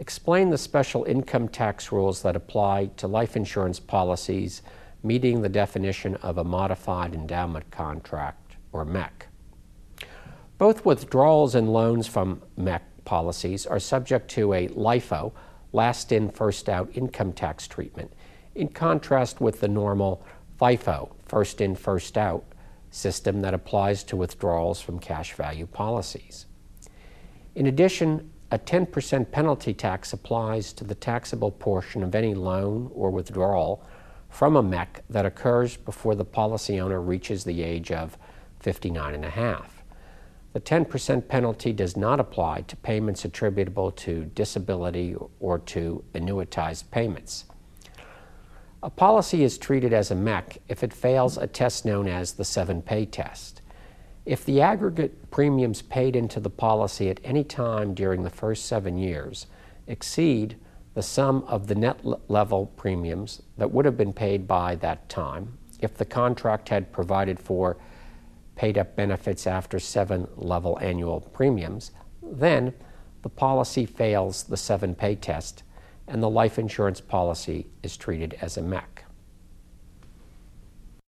Explain the special income tax rules that apply to life insurance policies meeting the definition of a modified endowment contract, or MEC. Both withdrawals and loans from MEC policies are subject to a LIFO, last in, first out income tax treatment, in contrast with the normal FIFO, first in, first out system that applies to withdrawals from cash value policies. In addition, a 10% penalty tax applies to the taxable portion of any loan or withdrawal from a MEC that occurs before the policy owner reaches the age of 59 and a half. The 10% penalty does not apply to payments attributable to disability or to annuitized payments. A policy is treated as a MEC if it fails a test known as the 7 pay test. If the aggregate premiums paid into the policy at any time during the first seven years exceed the sum of the net level premiums that would have been paid by that time if the contract had provided for paid up benefits after seven level annual premiums, then the policy fails the seven pay test and the life insurance policy is treated as a MEC.